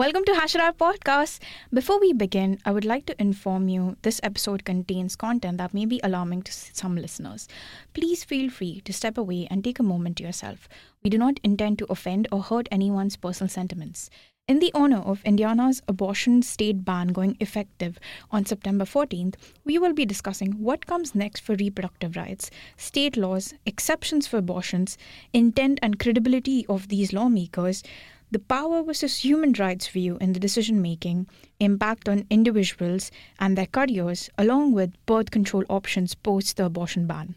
Welcome to Hash Podcast. Before we begin, I would like to inform you this episode contains content that may be alarming to some listeners. Please feel free to step away and take a moment to yourself. We do not intend to offend or hurt anyone's personal sentiments. In the honor of Indiana's abortion state ban going effective on September 14th, we will be discussing what comes next for reproductive rights, state laws, exceptions for abortions, intent and credibility of these lawmakers, the power versus human rights view in the decision making, impact on individuals and their careers, along with birth control options post the abortion ban.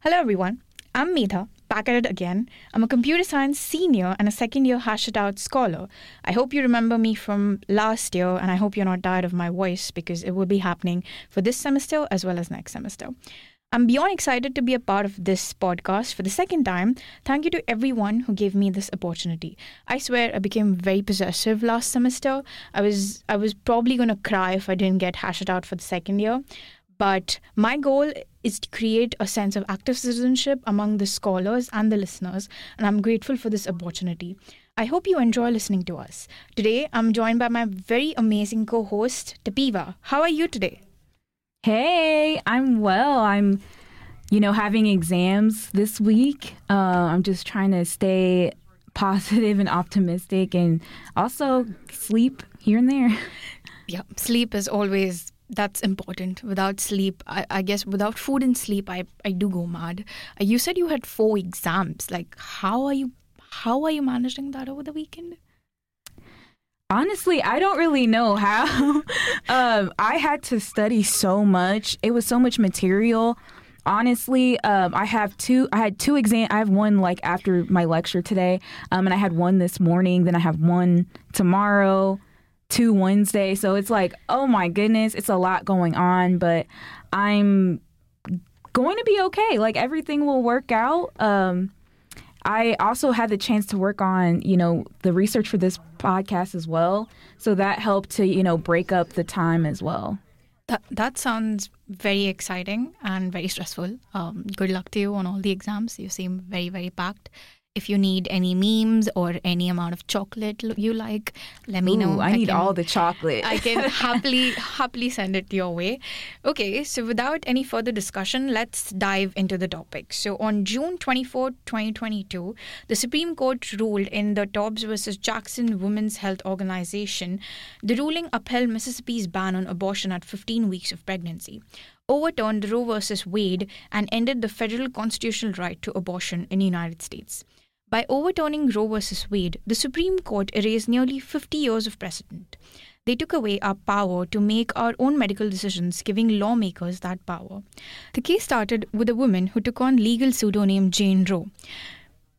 Hello, everyone. I'm Medha, back at it again. I'm a computer science senior and a second year Hash It Out scholar. I hope you remember me from last year, and I hope you're not tired of my voice because it will be happening for this semester as well as next semester. I'm beyond excited to be a part of this podcast for the second time. Thank you to everyone who gave me this opportunity. I swear I became very possessive last semester. I was I was probably going to cry if I didn't get Hash It Out for the second year. But my goal is to create a sense of active citizenship among the scholars and the listeners, and I'm grateful for this opportunity. I hope you enjoy listening to us. Today, I'm joined by my very amazing co host, Tapiva. How are you today? Hey, I'm well. I'm, you know, having exams this week. Uh, I'm just trying to stay positive and optimistic and also sleep here and there. Yeah, sleep is always that's important. Without sleep, I, I, guess without food and sleep, I, I do go mad. Uh, you said you had four exams. Like, how are you? How are you managing that over the weekend? Honestly, I don't really know how. um, I had to study so much. It was so much material. Honestly, um, I have two. I had two exam. I have one like after my lecture today, um, and I had one this morning. Then I have one tomorrow, two Wednesday. So it's like, oh my goodness, it's a lot going on. But I'm going to be okay. Like everything will work out. Um, I also had the chance to work on, you know, the research for this podcast as well. So that helped to, you know, break up the time as well. That, that sounds very exciting and very stressful. Um, good luck to you on all the exams. You seem very, very packed. If you need any memes or any amount of chocolate you like, let me Ooh, know. I, I need can, all the chocolate. I can happily happily send it your way. Okay, so without any further discussion, let's dive into the topic. So on June 24, 2022, the Supreme Court ruled in the Dobbs versus Jackson Women's Health Organization. The ruling upheld Mississippi's ban on abortion at 15 weeks of pregnancy overturned Roe v. Wade and ended the federal constitutional right to abortion in the United States. By overturning Roe v. Wade, the Supreme Court erased nearly 50 years of precedent. They took away our power to make our own medical decisions, giving lawmakers that power. The case started with a woman who took on legal pseudonym Jane Roe.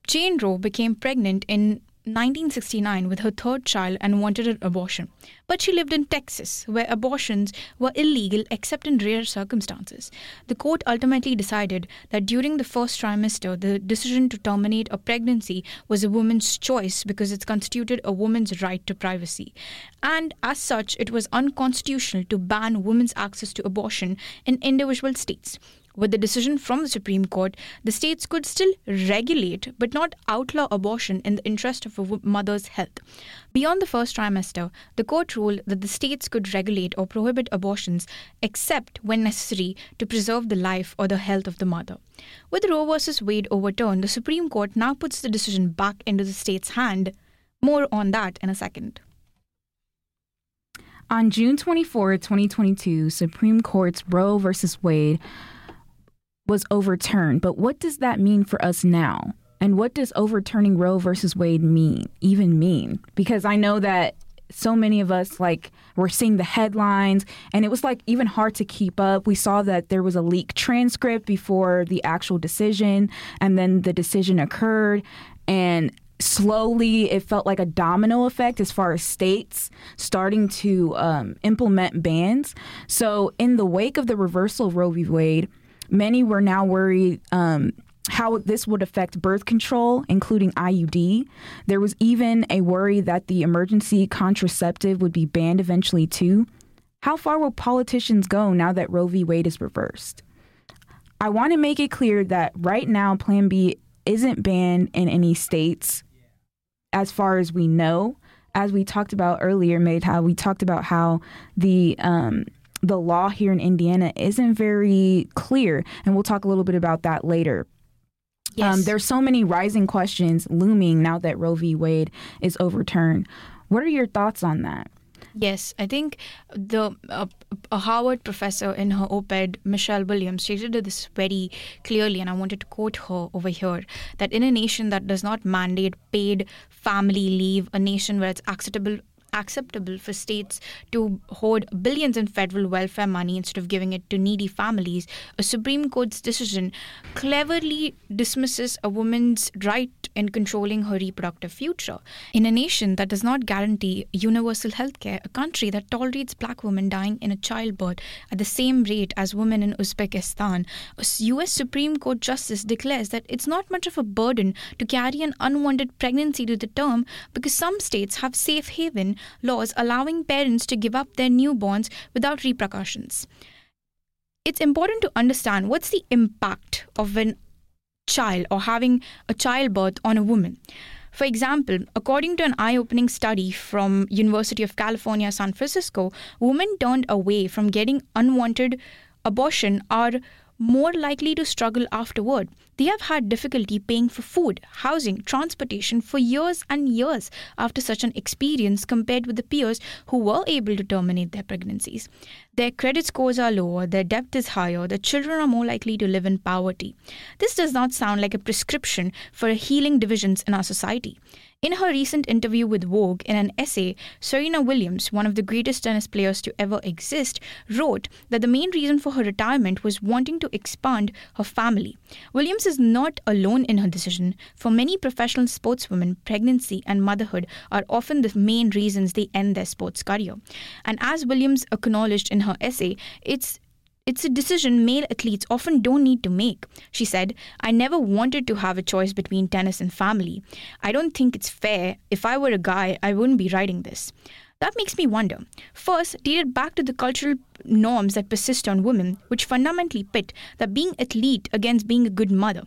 Jane Roe became pregnant in 1969 with her third child and wanted an abortion. But she lived in Texas, where abortions were illegal except in rare circumstances. The court ultimately decided that during the first trimester, the decision to terminate a pregnancy was a woman's choice because it constituted a woman's right to privacy. And as such, it was unconstitutional to ban women's access to abortion in individual states. With the decision from the Supreme Court, the states could still regulate but not outlaw abortion in the interest of a mother's health. Beyond the first trimester, the court ruled that the states could regulate or prohibit abortions except when necessary to preserve the life or the health of the mother. With Roe v. Wade overturned, the Supreme Court now puts the decision back into the state's hand. More on that in a second. On June 24, 2022, Supreme Court's Roe v. Wade was overturned. But what does that mean for us now? And what does overturning Roe versus Wade mean, even mean? Because I know that so many of us like were seeing the headlines and it was like even hard to keep up. We saw that there was a leaked transcript before the actual decision and then the decision occurred and slowly it felt like a domino effect as far as states starting to um, implement bans. So in the wake of the reversal of Roe v. Wade, Many were now worried um, how this would affect birth control, including IUD. There was even a worry that the emergency contraceptive would be banned eventually, too. How far will politicians go now that Roe v. Wade is reversed? I want to make it clear that right now, Plan B isn't banned in any states as far as we know. as we talked about earlier, made how we talked about how the um, the law here in Indiana isn't very clear, and we'll talk a little bit about that later. Um, yes. Um, there's so many rising questions looming now that Roe v. Wade is overturned. What are your thoughts on that? Yes, I think the uh, a Harvard professor in her op-ed, Michelle Williams, stated this very clearly, and I wanted to quote her over here: that in a nation that does not mandate paid family leave, a nation where it's acceptable acceptable for states to hoard billions in federal welfare money instead of giving it to needy families, a Supreme Court's decision cleverly dismisses a woman's right in controlling her reproductive future. In a nation that does not guarantee universal health care, a country that tolerates black women dying in a childbirth at the same rate as women in Uzbekistan, a US Supreme Court justice declares that it's not much of a burden to carry an unwanted pregnancy to the term because some states have safe haven laws allowing parents to give up their newborns without repercussions. It's important to understand what's the impact of an child or having a childbirth on a woman. For example, according to an eye-opening study from University of California, San Francisco, women turned away from getting unwanted abortion are more likely to struggle afterward. They have had difficulty paying for food, housing, transportation for years and years after such an experience compared with the peers who were able to terminate their pregnancies. Their credit scores are lower, their debt is higher, the children are more likely to live in poverty. This does not sound like a prescription for healing divisions in our society. In her recent interview with Vogue, in an essay, Serena Williams, one of the greatest tennis players to ever exist, wrote that the main reason for her retirement was wanting to expand her family. Williams is not alone in her decision. For many professional sportswomen, pregnancy and motherhood are often the main reasons they end their sports career. And as Williams acknowledged in her essay, it's it's a decision male athletes often don't need to make. She said, I never wanted to have a choice between tennis and family. I don't think it's fair. If I were a guy, I wouldn't be writing this. That makes me wonder. First, dated back to the cultural norms that persist on women, which fundamentally pit that being athlete against being a good mother,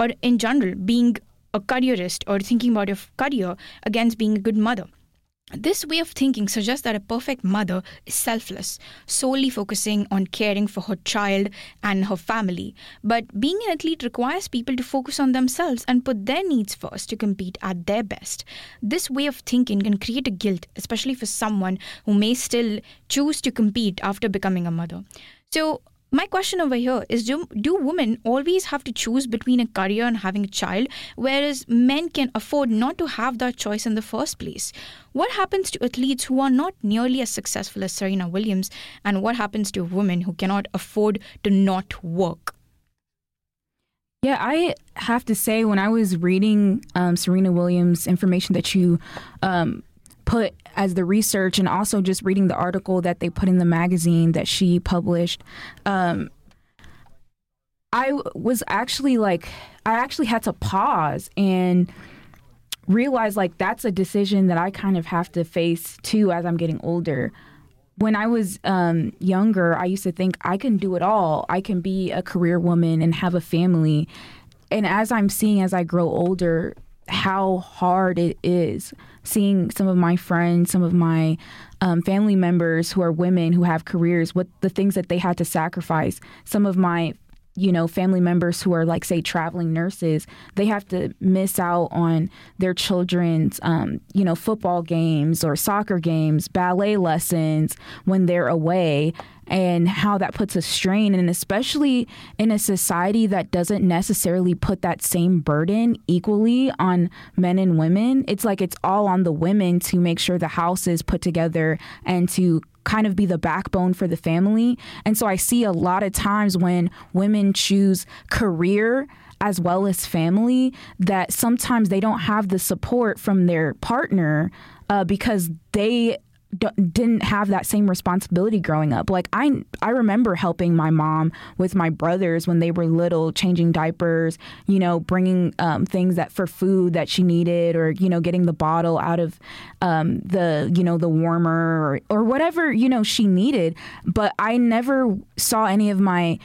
or in general, being a careerist or thinking about your career against being a good mother. This way of thinking suggests that a perfect mother is selfless, solely focusing on caring for her child and her family. But being an athlete requires people to focus on themselves and put their needs first to compete at their best. This way of thinking can create a guilt, especially for someone who may still choose to compete after becoming a mother. So, my question over here is do, do women always have to choose between a career and having a child, whereas men can afford not to have that choice in the first place? What happens to athletes who are not nearly as successful as Serena Williams, and what happens to women who cannot afford to not work? Yeah, I have to say, when I was reading um, Serena Williams' information that you um, put as the research and also just reading the article that they put in the magazine that she published um, i was actually like i actually had to pause and realize like that's a decision that i kind of have to face too as i'm getting older when I was um, younger, I used to think I can do it all. I can be a career woman and have a family. And as I'm seeing as I grow older, how hard it is seeing some of my friends, some of my um, family members who are women who have careers, what the things that they had to sacrifice. Some of my you know, family members who are like, say, traveling nurses, they have to miss out on their children's, um, you know, football games or soccer games, ballet lessons when they're away, and how that puts a strain. And especially in a society that doesn't necessarily put that same burden equally on men and women, it's like it's all on the women to make sure the house is put together and to kind of be the backbone for the family. And so I see a lot of times when women choose career as well as family that sometimes they don't have the support from their partner uh, because they d- didn't have that same responsibility growing up. Like I I remember helping my mom with my brothers when they were little, changing diapers, you know, bringing um, things that for food that she needed, or you know, getting the bottle out of um, the you know the warmer or, or whatever you know she needed. But I never saw any of my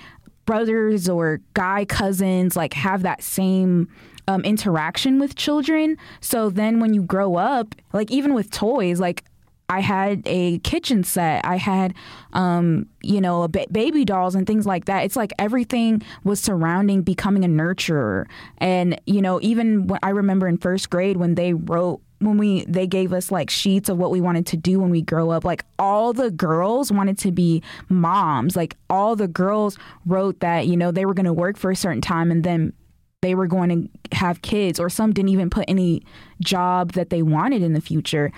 brothers or guy cousins like have that same um, interaction with children. So then when you grow up, like even with toys, like I had a kitchen set. I had, um, you know, ba- baby dolls and things like that. It's like everything was surrounding becoming a nurturer. And, you know, even when I remember in first grade when they wrote, when we, they gave us like sheets of what we wanted to do when we grow up, like all the girls wanted to be moms. Like all the girls wrote that, you know, they were going to work for a certain time and then they were going to have kids, or some didn't even put any job that they wanted in the future.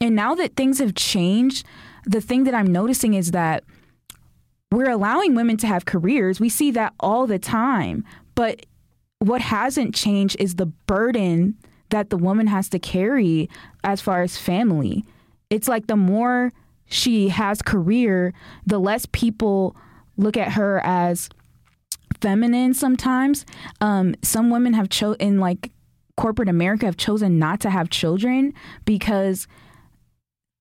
And now that things have changed, the thing that I'm noticing is that we're allowing women to have careers. We see that all the time. But what hasn't changed is the burden that the woman has to carry as far as family. It's like the more she has career, the less people look at her as feminine sometimes. Um, some women have chosen, like corporate America, have chosen not to have children because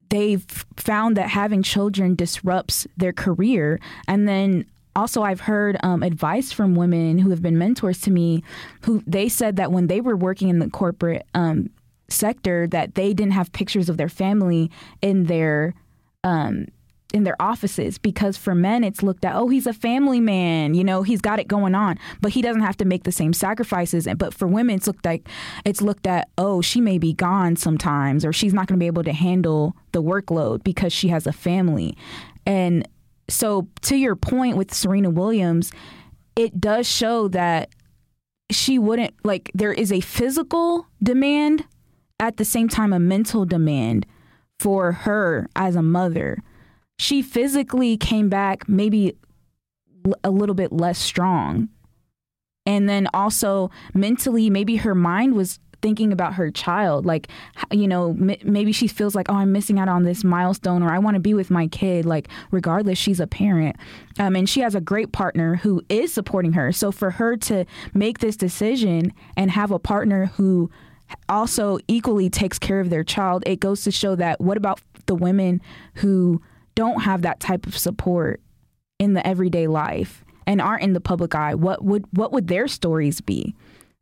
they've found that having children disrupts their career. And then also I've heard um, advice from women who have been mentors to me who they said that when they were working in the corporate um, sector that they didn't have pictures of their family in their um, in their offices because for men it's looked at oh he's a family man you know he's got it going on. But he doesn't have to make the same sacrifices. But for women it's looked like it's looked at oh she may be gone sometimes or she's not going to be able to handle the workload because she has a family. And so to your point with Serena Williams it does show that she wouldn't like there is a physical demand at the same time a mental demand for her as a mother she physically came back maybe a little bit less strong. And then also mentally, maybe her mind was thinking about her child. Like, you know, m- maybe she feels like, oh, I'm missing out on this milestone, or I want to be with my kid. Like, regardless, she's a parent. Um, and she has a great partner who is supporting her. So for her to make this decision and have a partner who also equally takes care of their child, it goes to show that what about the women who don't have that type of support in the everyday life and aren't in the public eye, what would what would their stories be?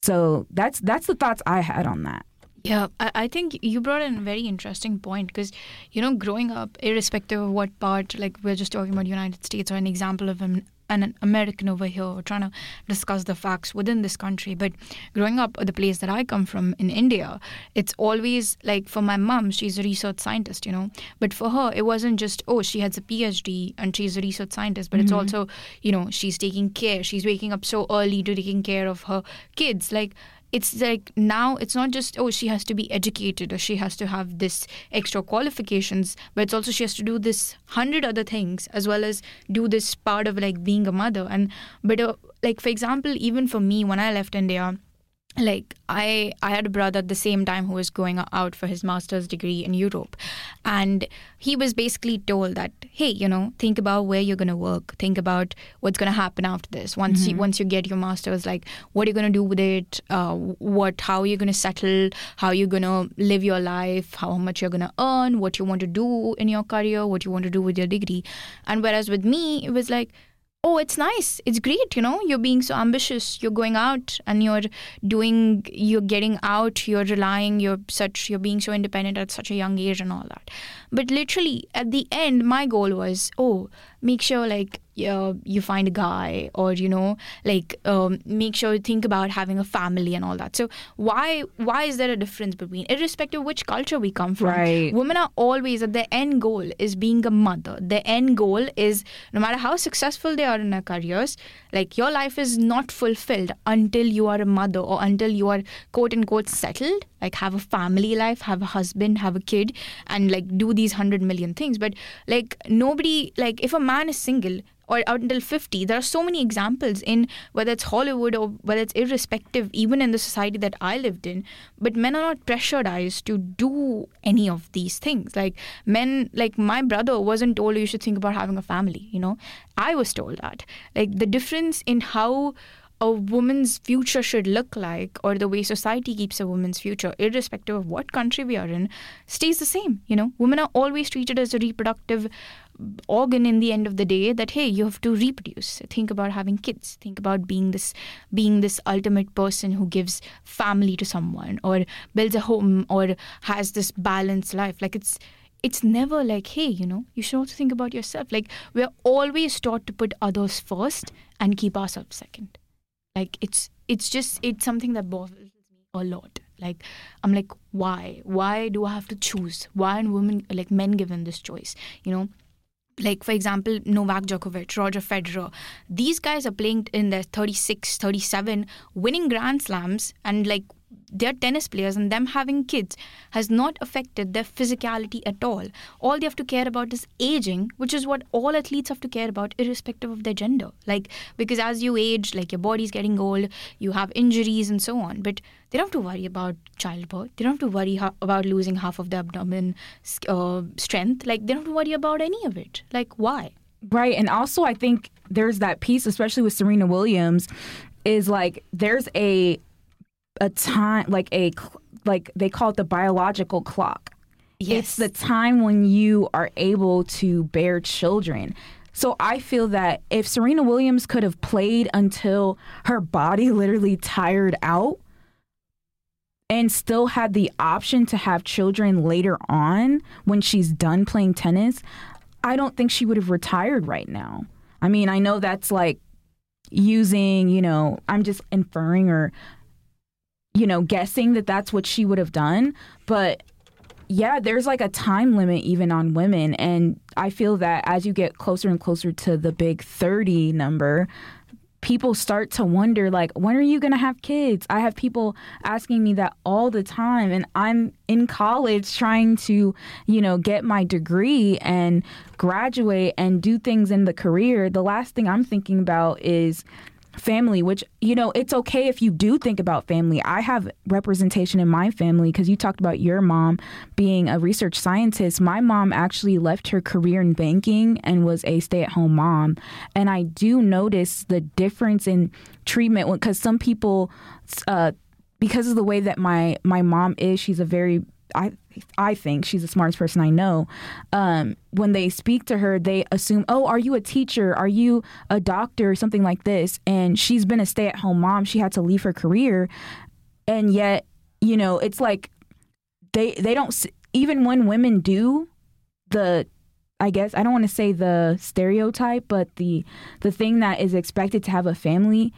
So that's that's the thoughts I had on that. Yeah, I, think you brought in a very interesting point because, you know, growing up, irrespective of what part, like we're just talking about United States or an example of an, an American over here trying to discuss the facts within this country. But growing up, the place that I come from in India, it's always like for my mom, she's a research scientist, you know. But for her, it wasn't just, oh, she has a PhD and she's a research scientist, but mm-hmm. it's also, you know, she's taking care. She's waking up so early to taking care of her kids. Like, it's like now it's not just oh she has to be educated or she has to have this extra qualifications but it's also she has to do this hundred other things as well as do this part of like being a mother. And but uh, like for example even for me when i left india like i i had a brother at the same time who was going out for his master's degree in europe. And he was basically told that hey you know think about where you're going to work. Think about what's going to happen after this. Once mm-hmm. you once you get your master's like what are you going to do with it uh, what how are you going to settle how you're going to live your life how much you're going to earn what you want to do in your career what you want to do with your degree. And whereas with me it was like oh it's nice. It's great you know. You're being so ambitious. You're going out and you're doing you're getting out. You're relying. You're such you're being so independent at such a young age and all that. But literally at the end my goal was oh make sure like uh, you find a guy or you know like um, make sure you think about having a family and all that. So why why is there a difference between irrespective of which culture we come from right. women are always at the end goal is being a mother. The end goal is no matter how successful they are in their careers like your life is not fulfilled until you are a mother or until you are quote unquote settled like have a family life have a husband have a kid and like do these 100 million things. But like nobody like if a man is single or out until 50 there are so many examples in whether it's hollywood or whether it's irrespective even in the society that i lived in. But men are not pressurized to do any of these things. Like men like my brother wasn't told you should think about having a family you know? I was told that. Like the difference in how a woman's future should look like or the way society keeps a woman's future irrespective of what country we are in stays the same you know. Women are always treated as a reproductive organ in the end of the day that hey you have to reproduce. Think about having kids. Think about being this being this ultimate person who gives family to someone or builds a home or has this balanced life. Like it's it's never like hey you know you should also think about yourself. Like we're always taught to put others first and keep ourselves second like it's it's just it's something that bothers me a lot. Like i'm like why? Why do i have to choose? Why are women like men given this choice? You know? Like for example Novak Djokovic, Roger Federer, these guys are playing in their 36, 37, winning Grand Slams, and like they're tennis players and them having kids has not affected their physicality at all. All they have to care about is aging, which is what all athletes have to care about, irrespective of their gender. Like, because as you age, like your body's getting old, you have injuries and so on. But they don't have to worry about childbirth. They don't have to worry ha- about losing half of their abdomen uh, strength. Like, they don't have to worry about any of it. Like, why? Right. And also, I think there's that piece, especially with Serena Williams, is like there's a a time like a like they call it the biological clock. Yes. It's the time when you are able to bear children. So I feel that if Serena Williams could have played until her body literally tired out and still had the option to have children later on when she's done playing tennis, I don't think she would have retired right now. I mean, I know that's like using, you know, I'm just inferring or you know, guessing that that's what she would have done. But yeah, there's like a time limit even on women. And I feel that as you get closer and closer to the big 30 number, people start to wonder, like, when are you going to have kids? I have people asking me that all the time. And I'm in college trying to, you know, get my degree and graduate and do things in the career. The last thing I'm thinking about is, family, which, you know, it's okay if you do think about family. I have representation in my family because you talked about your mom being a research scientist. My mom actually left her career in banking and was a stay at home mom. And I do notice the difference in treatment because some people, uh, because of the way that my my mom is, she's a very I I think she's the smartest person I know. Um, when they speak to her, they assume, "Oh, are you a teacher? Are you a doctor? or Something like this." And she's been a stay-at-home mom. She had to leave her career, and yet, you know, it's like they they don't even when women do the I guess I don't want to say the stereotype, but the the thing that is expected to have a family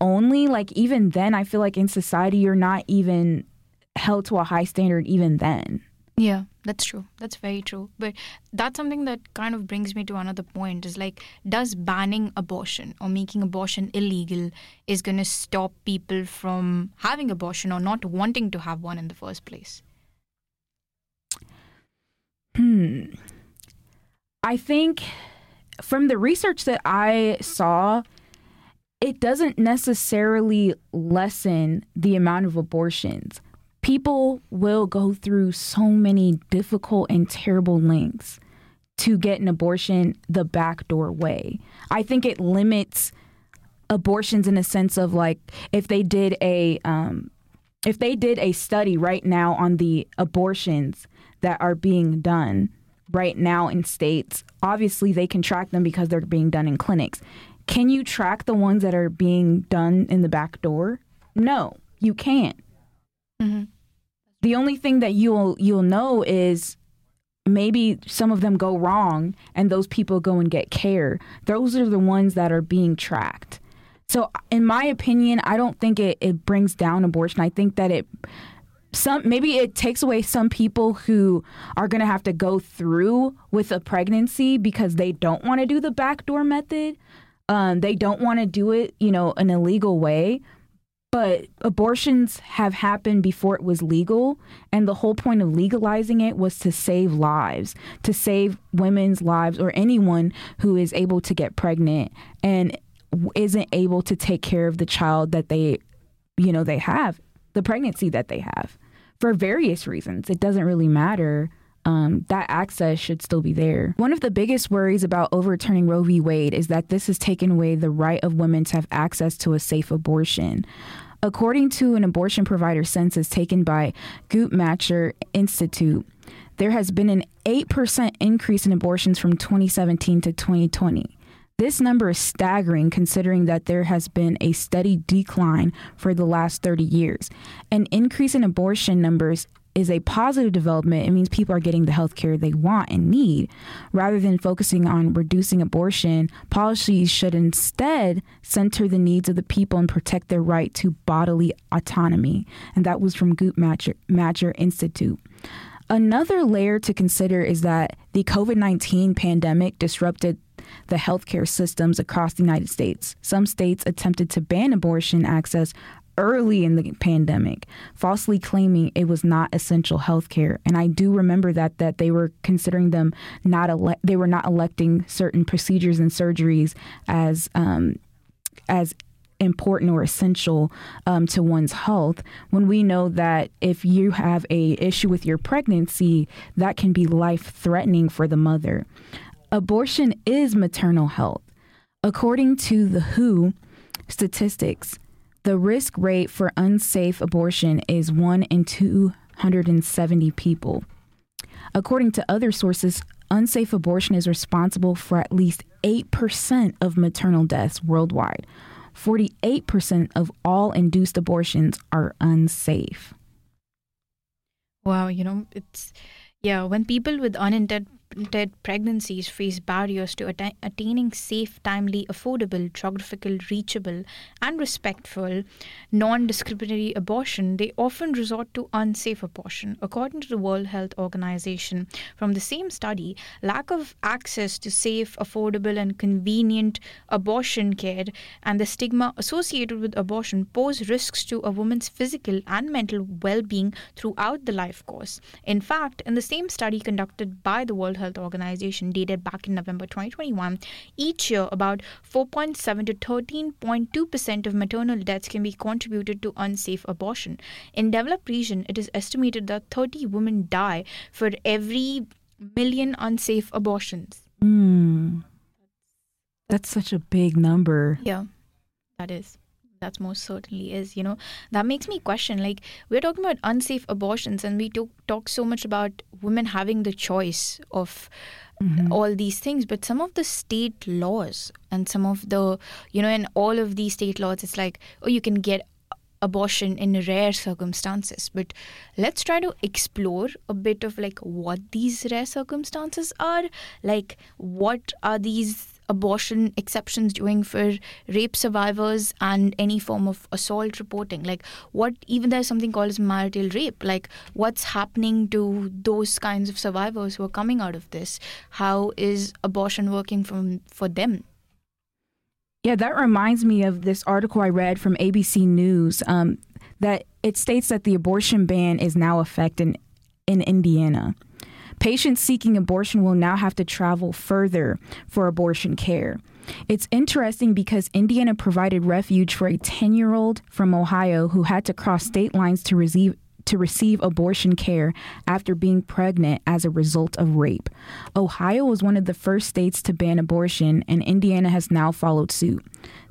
only like even then I feel like in society you're not even held to a high standard even then. Yeah, that's true. That's very true. But that's something that kind of brings me to another point is like, does banning abortion or making abortion illegal is going to stop people from having abortion or not wanting to have one in the first place? Hmm. I think from the research that I saw, it doesn't necessarily lessen the amount of abortions people will go through so many difficult and terrible lengths to get an abortion the backdoor way. I think it limits abortions in a sense of like if they did a um, if they did a study right now on the abortions that are being done right now in states, obviously they can track them because they're being done in clinics. Can you track the ones that are being done in the back door? No, you can't. Mm-hmm the only thing that you'll you'll know is maybe some of them go wrong and those people go and get care. Those are the ones that are being tracked. So in my opinion, I don't think it, it brings down abortion. I think that it some maybe it takes away some people who are going to have to go through with a pregnancy because they don't want to do the backdoor method. Um, they don't want to do it, you know, an illegal way. But abortions have happened before it was legal. And the whole point of legalizing it was to save lives, to save women's lives or anyone who is able to get pregnant and isn't able to take care of the child that they, you know, they have, the pregnancy that they have for various reasons. It doesn't really matter um, that access should still be there. One of the biggest worries about overturning Roe v. Wade is that this has taken away the right of women to have access to a safe abortion. According to an abortion provider census taken by Guttmacher Institute, there has been an 8% increase in abortions from 2017 to 2020. This number is staggering considering that there has been a steady decline for the last 30 years. An increase in abortion numbers is a positive development. It means people are getting the health care they want and need. Rather than focusing on reducing abortion, policies should instead center the needs of the people and protect their right to bodily autonomy. And that was from Guttmacher Institute. Another layer to consider is that the COVID 19 pandemic disrupted the healthcare systems across the United States. Some states attempted to ban abortion access early in the pandemic, falsely claiming it was not essential health care. And I do remember that that they were considering them not ele- they were not electing certain procedures and surgeries as um, as important or essential um, to one's health when we know that if you have a issue with your pregnancy that can be life threatening for the mother abortion is maternal health. According to the WHO statistics, the risk rate for unsafe abortion is 1 in 270 people. According to other sources, unsafe abortion is responsible for at least 8% of maternal deaths worldwide. 48% of all induced abortions are unsafe. Wow, you know, it's yeah, when people with unintended pregnancies face barriers to atta- attaining safe, timely, affordable, geographical, reachable, and respectful, non discriminatory abortion, they often resort to unsafe abortion. According to the World Health Organization, from the same study, lack of access to safe, affordable, and convenient abortion care and the stigma associated with abortion pose risks to a woman's physical and mental well being throughout the life course. In fact, in the same study conducted by the World Health Organization dated back in November 2021, each year about 4.7 to 13.2% of maternal deaths can be contributed to unsafe abortion. In developed region, it is estimated that 30 women die for every million unsafe abortions. Mm. That's such a big number. Yeah, that is that most certainly is you know that makes me question like we're talking about unsafe abortions and we talk, talk so much about women having the choice of mm-hmm. all these things but some of the state laws and some of the you know in all of these state laws it's like oh you can get abortion in rare circumstances but let's try to explore a bit of like what these rare circumstances are like what are these abortion exceptions doing for rape survivors and any form of assault reporting? Like what even there's something called as marital rape like what's happening to those kinds of survivors who are coming out of this? How is abortion working from for them? Yeah that reminds me of this article i read from abc news um, that it states that the abortion ban is now effective in, in indiana Patients seeking abortion will now have to travel further for abortion care. It's interesting because Indiana provided refuge for a 10 year old from Ohio who had to cross state lines to receive to receive abortion care after being pregnant as a result of rape. Ohio was one of the first states to ban abortion, and Indiana has now followed suit.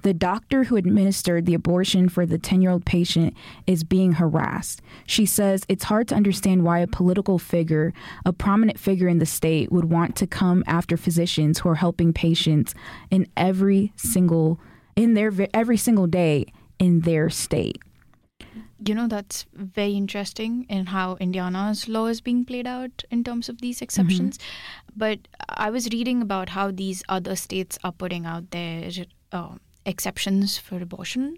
The doctor who administered the abortion for the 10 year old patient is being harassed. She says it's hard to understand why a political figure, a prominent figure in the state, would want to come after physicians who are helping patients in every single in their every single day in their state you know that's very interesting in how indiana's law is being played out in terms of these exceptions. Mm-hmm. but i was reading about how these other states are putting out their uh, exceptions for abortion.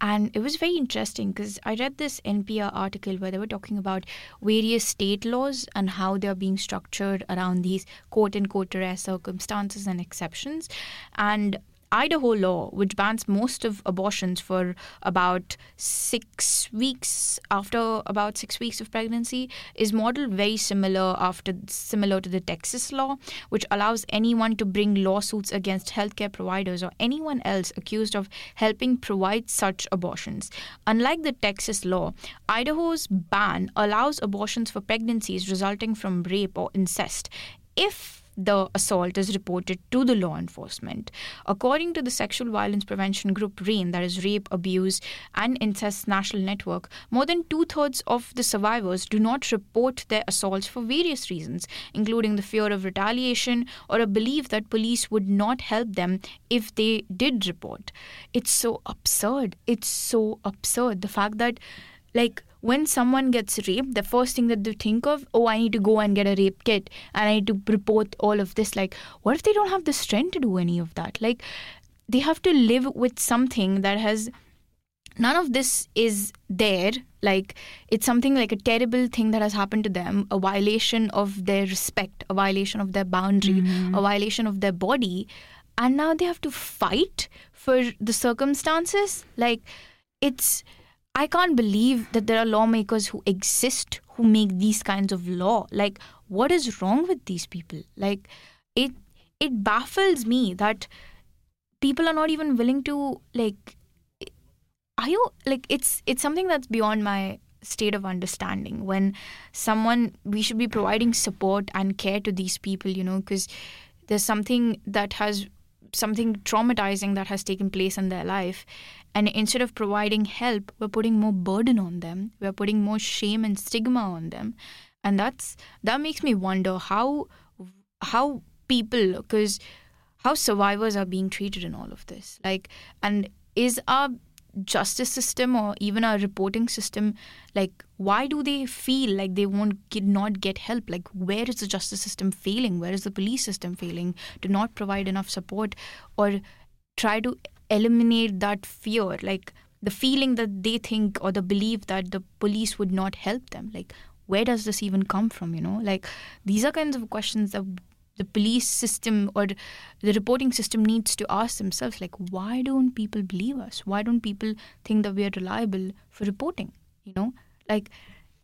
And it was very interesting because i read this npr article where they were talking about various state laws and how they're being structured around these quote unquote rare circumstances and exceptions. And Idaho law, which bans most of abortions for about six weeks after about six weeks of pregnancy, is modeled very similar after similar to the Texas law, which allows anyone to bring lawsuits against healthcare providers or anyone else accused of helping provide such abortions. Unlike the Texas law, Idaho's ban allows abortions for pregnancies resulting from rape or incest if the assault is reported to the law enforcement. According to the sexual violence prevention group RAINN, that is Rape, Abuse, and Incest National Network, more than two thirds of the survivors do not report their assaults for various reasons, including the fear of retaliation or a belief that police would not help them if they did report. It's so absurd. It's so absurd. The fact that, like, when someone gets raped, the first thing that they think of, oh, I need to go and get a rape kit and I need to report all of this. Like, what if they don't have the strength to do any of that? Like, they have to live with something that has none of this is there like it's something like a terrible thing that has happened to them a violation of their respect a violation of their boundary mm-hmm. a violation of their body and now they have to fight for the circumstances like it's I can't believe that there are lawmakers who exist who make these kinds of law. Like, what is wrong with these people? Like, it it baffles me that people are not even willing to like. Are you like it's it's something that's beyond my state of understanding when someone we should be providing support and care to these people you know because there's something that has something traumatizing that has taken place in their life. And instead of providing help we're putting more burden on them. We're putting more shame and stigma on them. And that's that makes me wonder how how people because how survivors are being treated in all of this. Like and is our justice system or even our reporting system like why do they feel like they won't get, not get help? Like where is the justice system failing? Where is the police system failing to not provide enough support or try to eliminate that fear? Like the feeling that they think or the belief that the police would not help them. Like where does this even come from you know? Like these are kinds of questions that the police system or the reporting system needs to ask themselves like why don't people believe us? Why don't people think that we are reliable for reporting you know? Like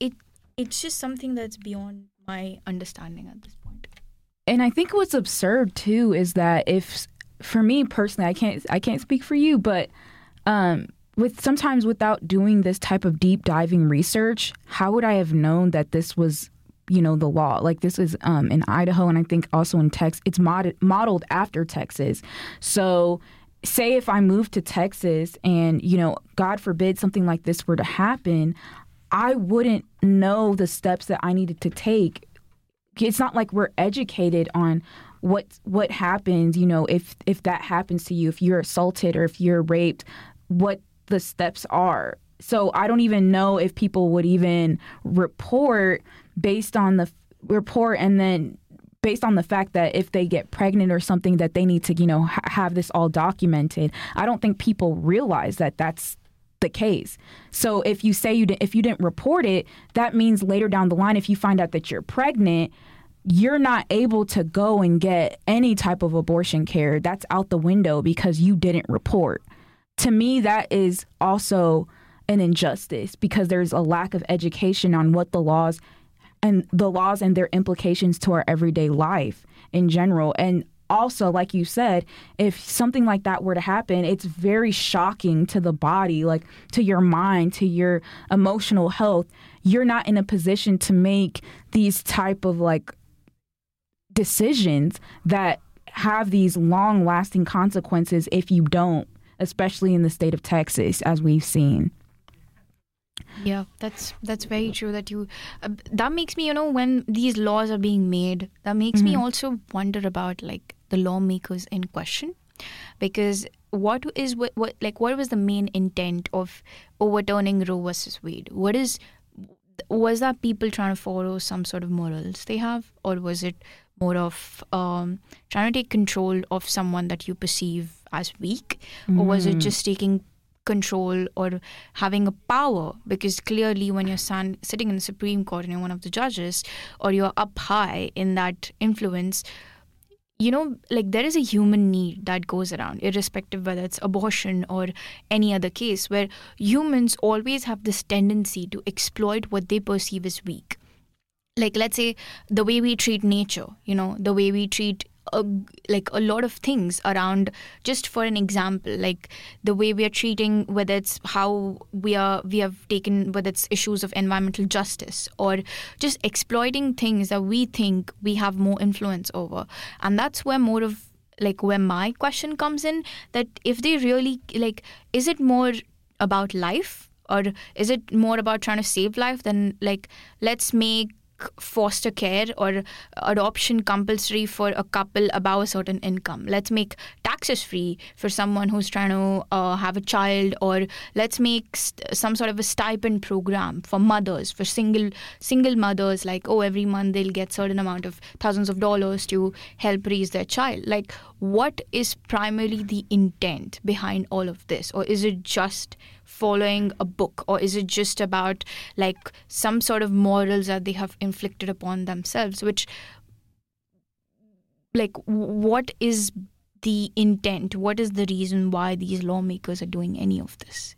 it it's just something that's beyond my understanding at this point. And i think what's absurd too is that if for me personally, I can't I can't speak for you, but um, with sometimes without doing this type of deep diving research, how would I have known that this was you know the law. Like this is um, in idaho and i think also in texas it's mod- modeled after texas. So say if i moved to texas and you know god forbid something like this were to happen i wouldn't know the steps that i needed to take. It's not like we're educated on what what happens, you know, if if that happens to you, if you're assaulted or if you're raped, what the steps are. So I don't even know if people would even report based on the report and then based on the fact that if they get pregnant or something that they need to, you know, ha- have this all documented. I don't think people realize that that's the case. So if you say you if you didn't report it, that means later down the line if you find out that you're pregnant, you're not able to go and get any type of abortion care. That's out the window because you didn't report. To me, that is also an injustice because there's a lack of education on what the laws and the laws and their implications to our everyday life in general. And also, like you said, if something like that were to happen, it's very shocking to the body, like to your mind, to your emotional health. You're not in a position to make these type of like decisions that have these long lasting consequences if you don't, especially in the state of Texas, as we've seen. Yeah, that's that's very true. That you uh, that makes me, you know, when these laws are being made, that makes mm-hmm. me also wonder about like the lawmakers in question, because what is what, what like what was the main intent of overturning Roe versus Wade? What is was that people trying to follow some sort of morals they have, or was it more of um, trying to take control of someone that you perceive as weak, mm. or was it just taking control or having a power? Because clearly, when you're stand, sitting in the Supreme Court and you're one of the judges, or you're up high in that influence, you know, like there is a human need that goes around, irrespective whether it's abortion or any other case, where humans always have this tendency to exploit what they perceive as weak. Like, let's say the way we treat nature, you know, the way we treat a, like a lot of things around just for an example like the way we are treating whether it's how we are we have taken whether it's issues of environmental justice or just exploiting things that we think we have more influence over. And that's where more of like where my question comes in that if they really like is it more about life or is it more about trying to save life then like let's make foster care or adoption compulsory for a couple above a certain income. Let's make taxes free for someone who's trying to uh, have a child, or let's make st- some sort of a stipend program for mothers, for single single mothers. Like oh, every month they'll get certain amount of thousands of dollars to help raise their child. Like what is primarily the intent behind all of this, or is it just following a book or is it just about like some sort of morals that they have inflicted upon themselves which like what is the intent? What is the reason why these lawmakers are doing any of this?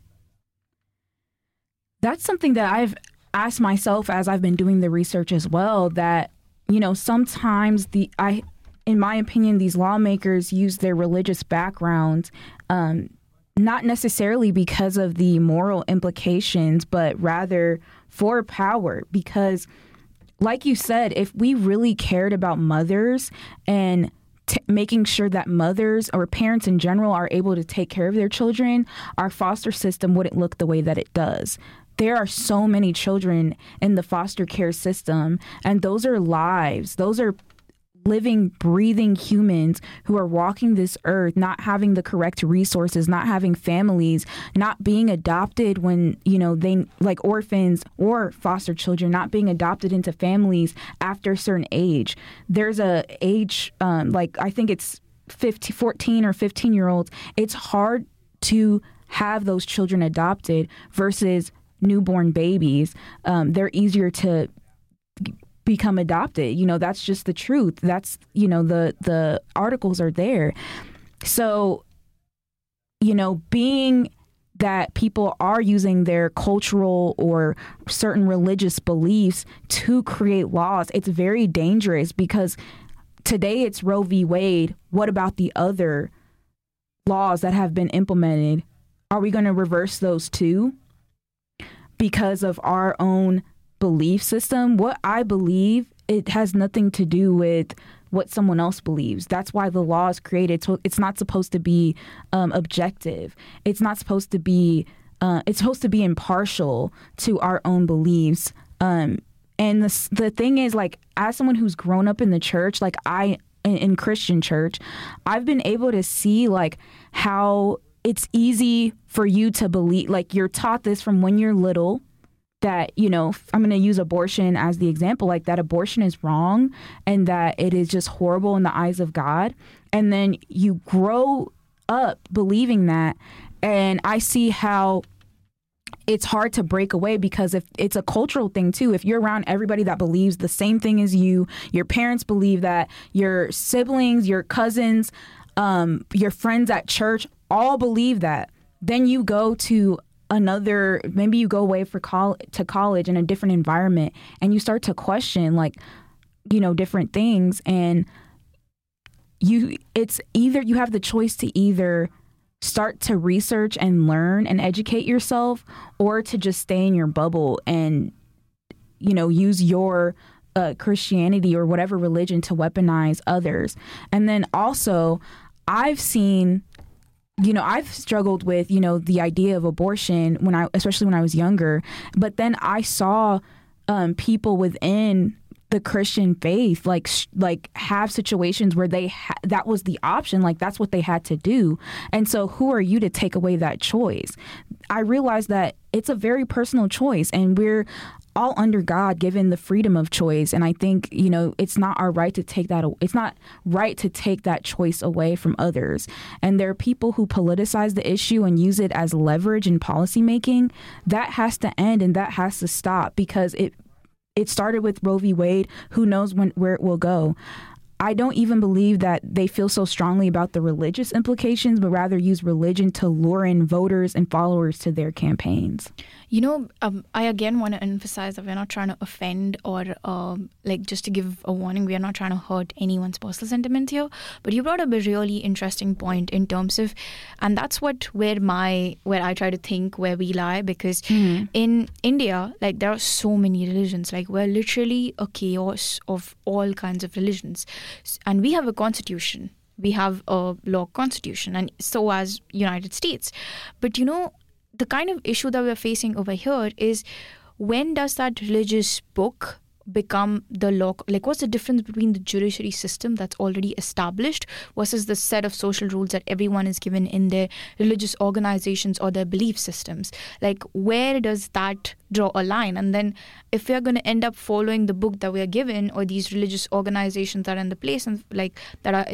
That's something that i've asked myself as i've been doing the research as well that you know sometimes the i in my opinion these lawmakers use their religious background um, not necessarily because of the moral implications, but rather for power. Because, like you said, if we really cared about mothers and T- making sure that mothers or parents in general are able to take care of their children, our foster system wouldn't look the way that it does. There are so many children in the foster care system, and those are lives. Those are living, breathing humans who are walking this earth, not having the correct resources, not having families, not being adopted when, you know, they like orphans or foster children, not being adopted into families after a certain age. There's a age, um, like I think it's 15, 14 or 15 year olds. It's hard to have those children adopted versus newborn babies. Um, they're easier to become adopted. You know, that's just the truth. That's, you know, the the articles are there. So, you know, being that people are using their cultural or certain religious beliefs to create laws, it's very dangerous because today it's Roe v. Wade. What about the other laws that have been implemented? Are we going to reverse those too? Because of our own belief system, what I believe, it has nothing to do with what someone else believes. That's why the law is created. So it's not supposed to be um, objective. It's not supposed to be. Uh, it's supposed to be impartial to our own beliefs. Um, and the the thing is, like, as someone who's grown up in the church, like I in, in Christian church, I've been able to see like how it's easy for you to believe. Like you're taught this from when you're little that you know i'm going to use abortion as the example like that abortion is wrong and that it is just horrible in the eyes of god. And then you grow up believing that and i see how it's hard to break away because if it's a cultural thing too. If you're around everybody that believes the same thing as you your parents believe that your siblings your cousins um, your friends at church all believe that then you go to another maybe you go away for col- to college in a different environment and you start to question like you know different things and you it's either you have the choice to either start to research and learn and educate yourself or to just stay in your bubble and you know use your uh, Christianity or whatever religion to weaponize others. And then also I've seen you know, I've struggled with, you know, the idea of abortion when I, especially when I was younger. But then I saw um, people within the Christian faith like sh- like have situations where they ha- that was the option like that's what they had to do and so who are you to take away that choice i realized that it's a very personal choice and we're all under God, given the freedom of choice. And I think, you know, it's not our right to take that, it's not right to take that choice away from others. And there are people who politicize the issue and use it as leverage in policymaking. That has to end and that has to stop because it, it started with Roe v. Wade. Who knows when, where it will go. I don't even believe that they feel so strongly about the religious implications, but rather use religion to lure in voters and followers to their campaigns. You know, um, I again want to emphasize that we're not trying to offend or, um, like, just to give a warning, we are not trying to hurt anyone's personal sentiments here. But you brought up a really interesting point in terms of, and that's what where my where I try to think where we lie because mm-hmm. in India, like, there are so many religions. Like, we're literally a chaos of all kinds of religions, and we have a constitution we have a law constitution and so as united states but you know the kind of issue that we're facing over here is when does that religious book become the law like what's the difference between the judiciary system that's already established versus the set of social rules that everyone is given in their religious organizations or their belief systems? Like where does that draw a line? And then if we're going to end up following the book that we're given or these religious organizations that are in the place and like that are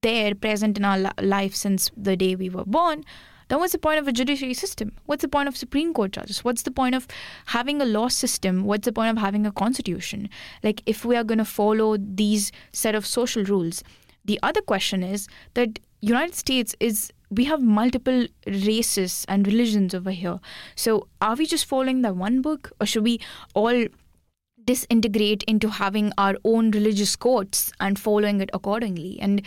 there present in our life since the day we were born then what's the point of a judiciary system? What's the point of Supreme Court judges? What's the point of having a law system? What's the point of having a constitution? Like, if we are going to follow these set of social rules, the other question is that United States is we have multiple races and religions over here. So are we just following that one book, or should we all disintegrate into having our own religious courts and following it accordingly? And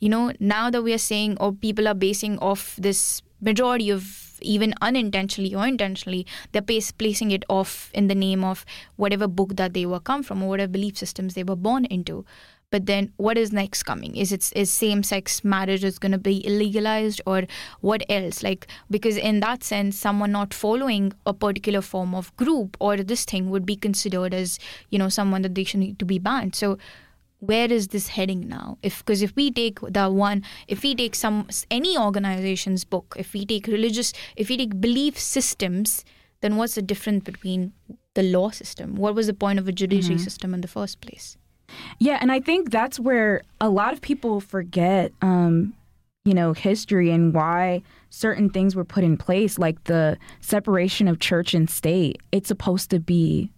you know, now that we are saying, or people are basing off this majority of even unintentionally or intentionally they're placing it off in the name of whatever book that they were come from or whatever belief systems they were born into. But then what is next coming? Is it is same sex marriage is going to be illegalized or what else? Like because in that sense someone not following a particular form of group or this thing would be considered as you know someone that they should need to be banned. So where is this heading now? If because if we take the one if we take some any organization's book if we take religious if we take belief systems then what's the difference between the law system? What was the point of a judiciary mm-hmm. system in the first place? Yeah and i think that's where a lot of people forget um you know history and why certain things were put in place like the separation of church and state. It's supposed to be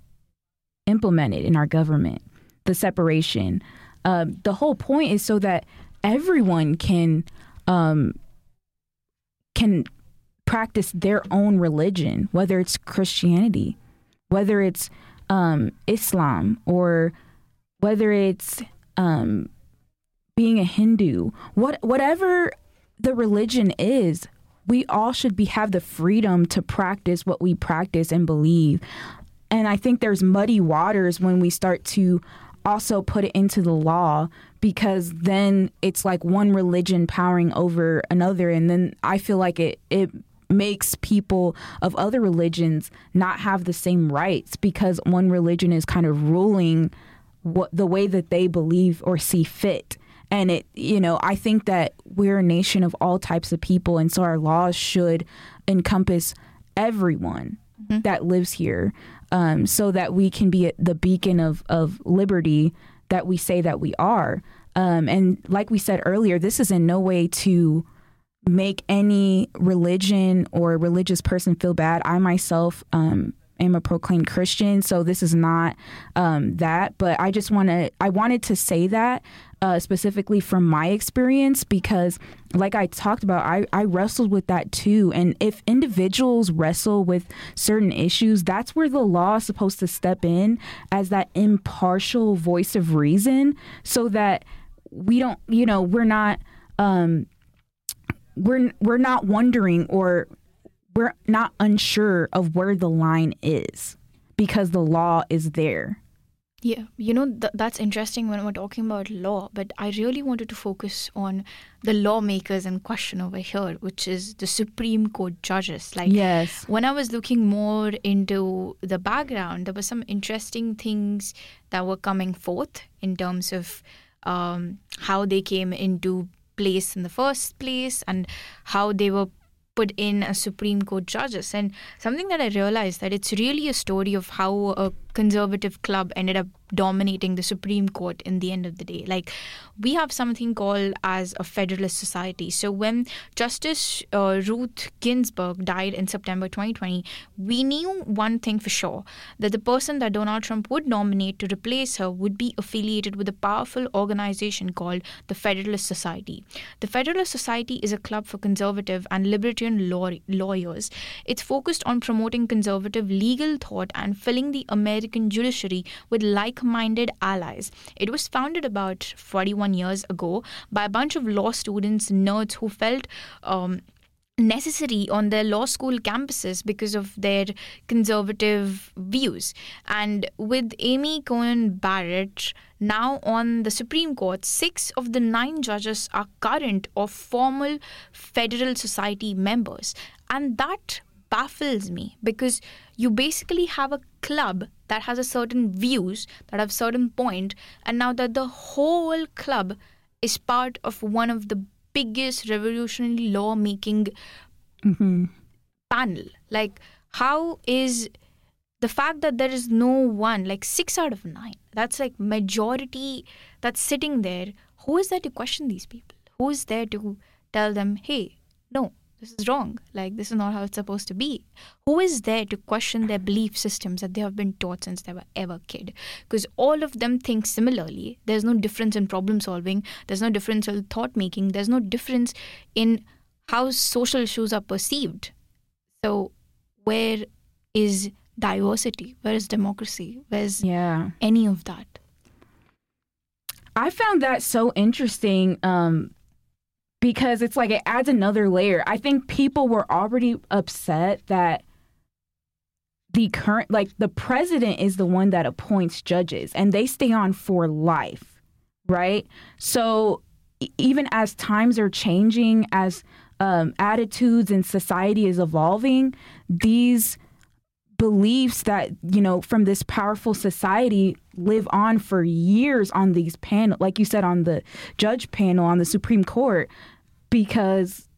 implemented in our government the separation. Um, the whole point is so that everyone can um, can practice their own religion, whether it's Christianity, whether it's um, Islam, or whether it's um, being a Hindu, what whatever the religion is, we all should be have the freedom to practice what we practice and believe. And I think there's muddy waters when we start to also put it into the law because then it's like one religion powering over another. And then I feel like it it makes people of other religions not have the same rights because one religion is kind of ruling what the way that they believe or see fit. And it you know i think that we're a nation of all types of people and so our laws should encompass everyone mm-hmm. that lives here um, so that we can be the beacon of, of liberty that we say that we are. Um, and like we said earlier, this is in no way to make any religion or religious person feel bad. I myself um, am a proclaimed Christian, so this is not um, that. But I just want to, I wanted to say that uh, specifically from my experience because, like I talked about, I, I wrestled with that too. And if individuals wrestle with certain issues, that's where the law is supposed to step in as that impartial voice of reason so that we don't, you know, we're not. Um, we're we're not wondering or we're not unsure of where the line is because the law is there. Yeah, you know, th- that's interesting when we're talking about law, but I really wanted to focus on the lawmakers in question over here, which is the Supreme Court judges. Like, yes. when I was looking more into the background, there were some interesting things that were coming forth in terms of um, how they came into place in the first place and how they were put in as Supreme Court judges. And something that I realized that it's really a story of how a conservative club ended up dominating the Supreme Court in the end of the day. Like, we have something called as a Federalist Society. So, when Justice uh, Ruth Ginsburg died in September 2020, we knew one thing for sure that the person that Donald Trump would nominate to replace her would be affiliated with a powerful organization called the Federalist Society. The Federalist Society is a club for conservative and libertarian law- lawyers. It's focused on promoting conservative legal thought and filling the American judiciary with like minded allies. It was founded about 41 years ago by a bunch of law students, nerds who felt. Um, necessary on their law school campuses because of their conservative views. And with Amy Coney Barrett now on the Supreme Court, six of the nine judges are current or former Federal Society members. And that baffles me because you basically have a club that has a certain views that have certain point and now that the whole club is part of one of the biggest revolutionary law making Mm-hmm. panel like how is the fact that there is no one like 6 out of 9 that's like majority that's sitting there who is there to question these people who is there to tell them hey no this is wrong. Like this is not how it's supposed to be. Who is there to question their belief systems that they have been taught since they were ever kid? Because all of them think similarly. There's no difference in problem solving. There's no difference in thought making. There's no difference in how social issues are perceived. So where is diversity? Where is democracy? Where's Yeah. any of that? I found that so interesting um, because it's like it adds another layer. I think people were already upset that the current, like the president is the one that appoints judges and they stay on for life, right? So even as times are changing, as um, attitudes in society is evolving, these beliefs that you know from this powerful society live on for years on these panel like you said on the judge panel on the supreme court because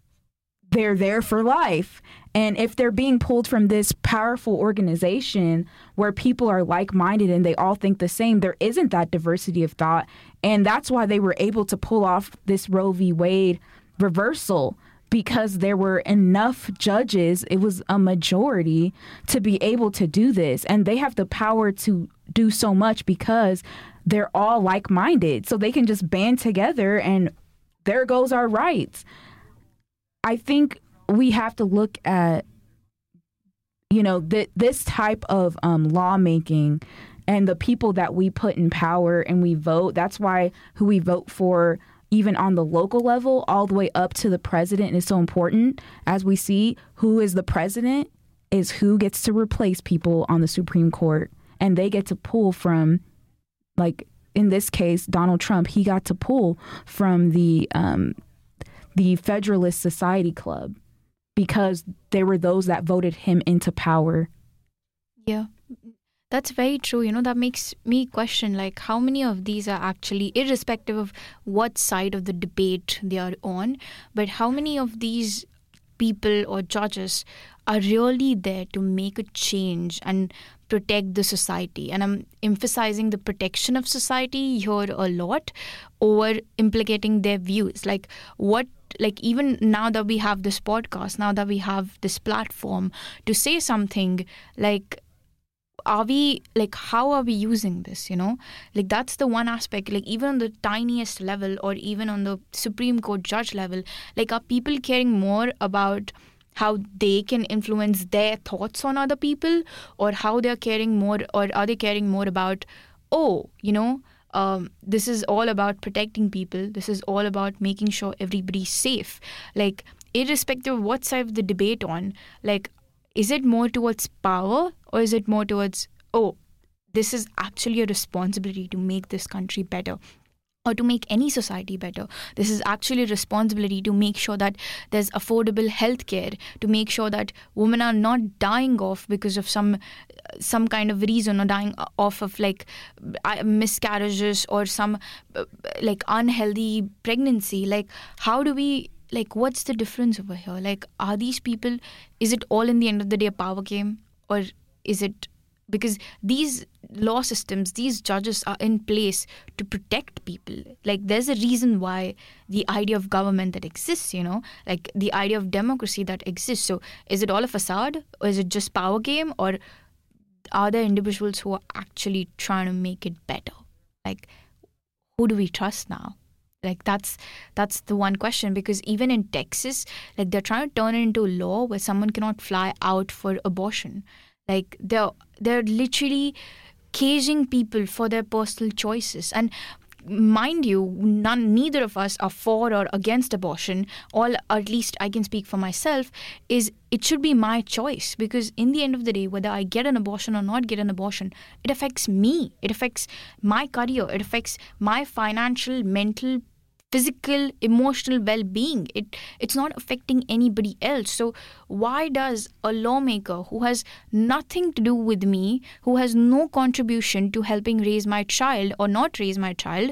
they're there for life and if they're being pulled from this powerful organization where people are like-minded and they all think the same there isn't that diversity of thought and that's why they were able to pull off this roe v wade reversal because there were enough judges, it was a majority to be able to do this. And they have the power to do so much because they're all like minded. So they can just band together and there goes our rights. I think we have to look at, you know, th- this type of um, lawmaking and the people that we put in power and we vote. That's why who we vote for even on the local level, all the way up to the president is so important. As we see, who is the president is who gets to replace people on the Supreme Court. And they get to pull from, like in this case, Donald Trump, he got to pull from the um, the Federalist Society Club because there were those that voted him into power. Yeah, that's very true. You know, that makes me question like how many of these are actually, irrespective of what side of the debate they are on, but how many of these people or judges are really there to make a change and protect the society. And I'm emphasizing the protection of society here a lot over implicating their views. Like, what like even now that we have this podcast now that we have this platform to say something like are we like how are we using this you know? Like that's the one aspect like even on the tiniest level or even on the supreme court judge level like are people caring more about how they can influence their thoughts on other people or how they're caring more or are they caring more about oh you know um, this is all about protecting people. This is all about making sure everybody's safe. Like irrespective of what side of the debate on like is it more towards power or is it more towards oh this is actually a responsibility to make this country better or to make any society better. This is actually a responsibility to make sure that there's affordable health care, to make sure that women are not dying off because of some some kind of reason or dying off of like miscarriages or some uh, like unhealthy pregnancy. Like how do we like what's the difference over here? Like are these people is it all in the end of the day a power game or is it because these law systems, these judges are in place to protect people. Like, there's a reason why the idea of government that exists, you know, like the idea of democracy that exists. So, is it all a facade, or is it just power game, or are there individuals who are actually trying to make it better? Like, who do we trust now? Like that's that's the one question because even in Texas, like they're trying to turn it into a law where someone cannot fly out for abortion. Like they're they're literally caging people for their personal choices. And mind you, none, neither of us are for or against abortion. All, at least I can speak for myself, is it should be my choice because in the end of the day, whether I get an abortion or not get an abortion, it affects me. It affects my career. It affects my financial, mental, physical emotional well-being it it's not affecting anybody else so why does a lawmaker who has nothing to do with me who has no contribution to helping raise my child or not raise my child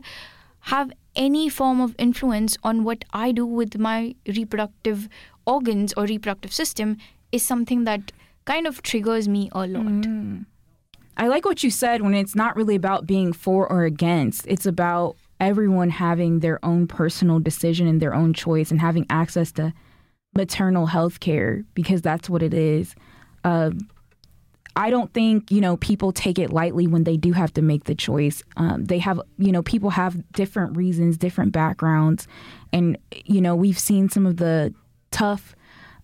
have any form of influence on what i do with my reproductive organs or reproductive system is something that kind of triggers me a lot mm. I like what you said when it's not really about being for or against. It's about everyone having their own personal decision and their own choice and having access to maternal health care because that's what it is. Uh, I don't think you know people take it lightly when they do have to make the choice. Um, they have you know people have different reasons, different backgrounds, and you know we've seen some of the tough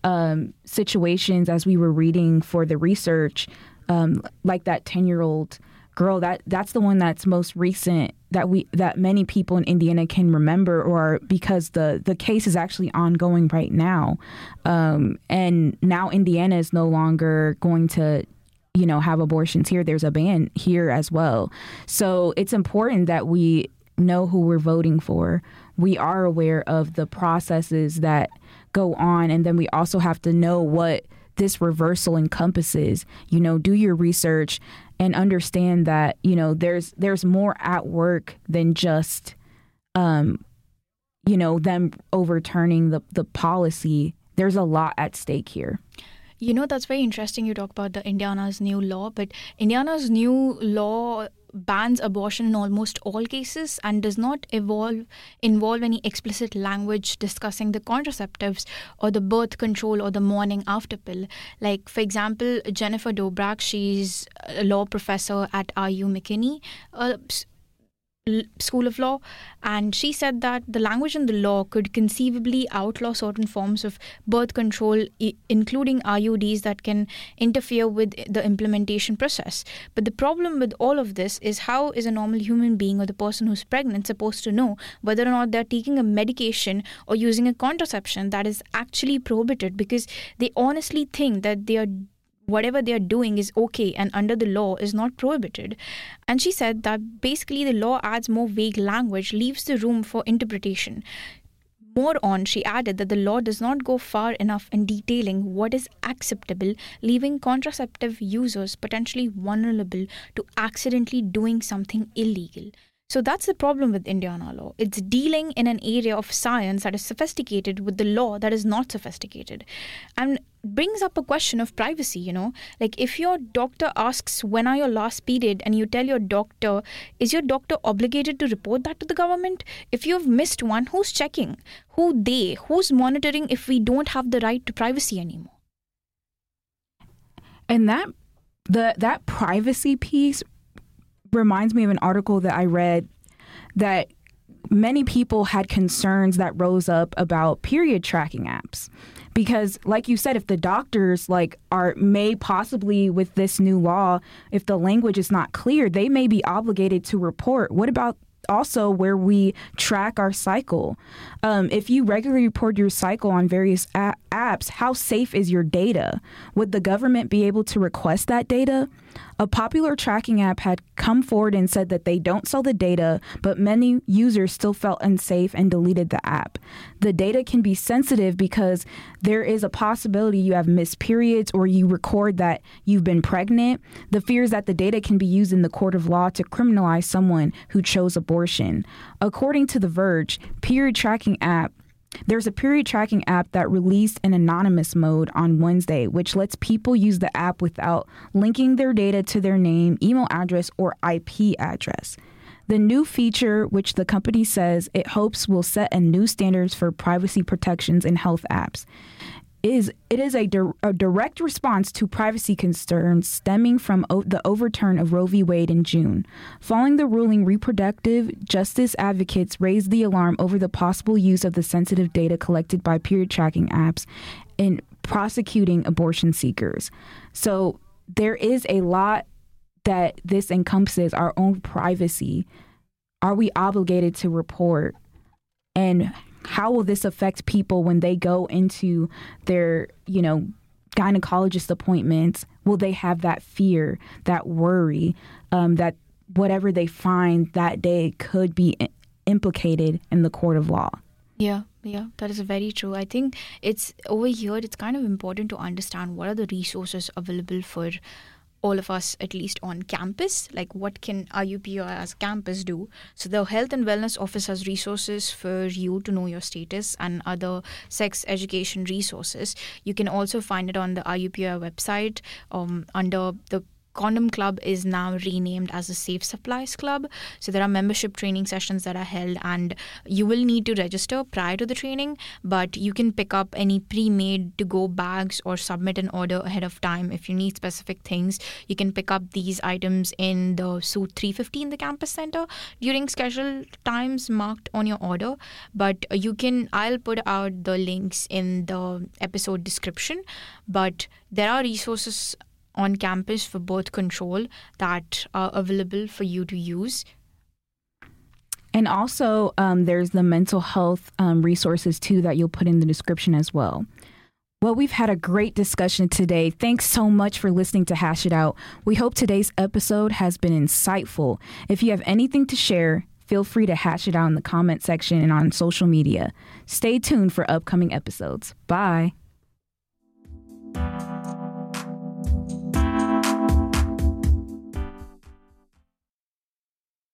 um, situations as we were reading for the research, um, like that ten year old girl that that's the one that's most recent that we that many people in Indiana can remember or because the the case is actually ongoing right now. Um, and now Indiana is no longer going to you know have abortions here. There's a ban here as well. So it's important that we know who we're voting for. We are aware of the processes that go on and then we also have to know what this reversal encompasses. You know do your research and understand that you know there's there's more at work than just um you know them overturning the the policy. There's a lot at stake here. You know that's very interesting you talk about the indiana's new law but indiana's new law bans abortion in almost all cases and does not evolve, involve any explicit language discussing the contraceptives or the birth control or the morning after pill. Like, for example, Jennifer Drobac, she's a law professor at IU McKinney. Uh, School of Law, and she said that the language in the law could conceivably outlaw certain forms of birth control, I- including IUDs that can interfere with the implementation process. But the problem with all of this is how is a normal human being or the person who's pregnant supposed to know whether or not they're taking a medication or using a contraception that is actually prohibited because they honestly think that they are whatever they are doing is okay and under the law is not prohibited. And she said that basically the law adds more vague language, leaves the room for interpretation. More on, she added that the law does not go far enough in detailing what is acceptable, leaving contraceptive users potentially vulnerable to accidentally doing something illegal. So that's the problem with Indiana law. It's dealing in an area of science that is sophisticated with the law that is not sophisticated. And brings up a question of privacy, you know? Like if your doctor asks when are your last period and you tell your doctor, is your doctor obligated to report that to the government? If you've missed one, who's checking? Who they? Who's monitoring if we don't have the right to privacy anymore? And that the that privacy piece reminds me of an article that I read that many people had concerns that rose up about period tracking apps because like you said if the doctors like are may possibly with this new law if the language is not clear they may be obligated to report what about also where we track our cycle. Um, if you regularly report your cycle on various a- apps, how safe is your data? Would the government be able to request that data? A popular tracking app had come forward and said that they don't sell the data, but many users still felt unsafe and deleted the app. The data can be sensitive because there is a possibility you have missed periods or you record that you've been pregnant. The fear is that the data can be used in the court of law to criminalize someone who chose abortion. According to The Verge, period tracking app There's a period tracking app that released an anonymous mode on Wednesday, which lets people use the app without linking their data to their name, email address, or IP address. The new feature, which the company says it hopes will set a new standards for privacy protections in health apps, is it is a, di- a direct response to privacy concerns stemming from o- the overturn of Roe v. Wade in June. Following the ruling, reproductive justice advocates raised the alarm over the possible use of the sensitive data collected by period tracking apps in prosecuting abortion seekers. So there is a lot that this encompasses our own privacy. Are we obligated to report? And how will this affect people when they go into their, you know, gynecologist appointments? Will they have that fear, that worry um, that whatever they find that day could be implicated in the court of law? Yeah, yeah, that is very true. I think it's over here, it's kind of important to understand what are the resources available for all of us at least on campus like what can IUPUI as campus do? So the health and wellness office has resources for you to know your status and other sex education resources. You can also find it on the IUPUI website um, under the Condom Club is now renamed as a Safe Supplies Club. So there are membership training sessions that are held, and you will need to register prior to the training, but you can pick up any pre made to go bags or submit an order ahead of time. If you need specific things, you can pick up these items in the Suite 350 in the campus center during scheduled times marked on your order. But you can, I'll put out the links in the episode description. But there are resources on campus for birth control that are available for you to use. And also, um, there's the mental health um, resources too that you'll put in the description as well. Well, we've had a great discussion today. Thanks so much for listening to Hash It Out. We hope today's episode has been insightful. If you have anything to share, feel free to hash it out in the comment section and on social media. Stay tuned for upcoming episodes. Bye.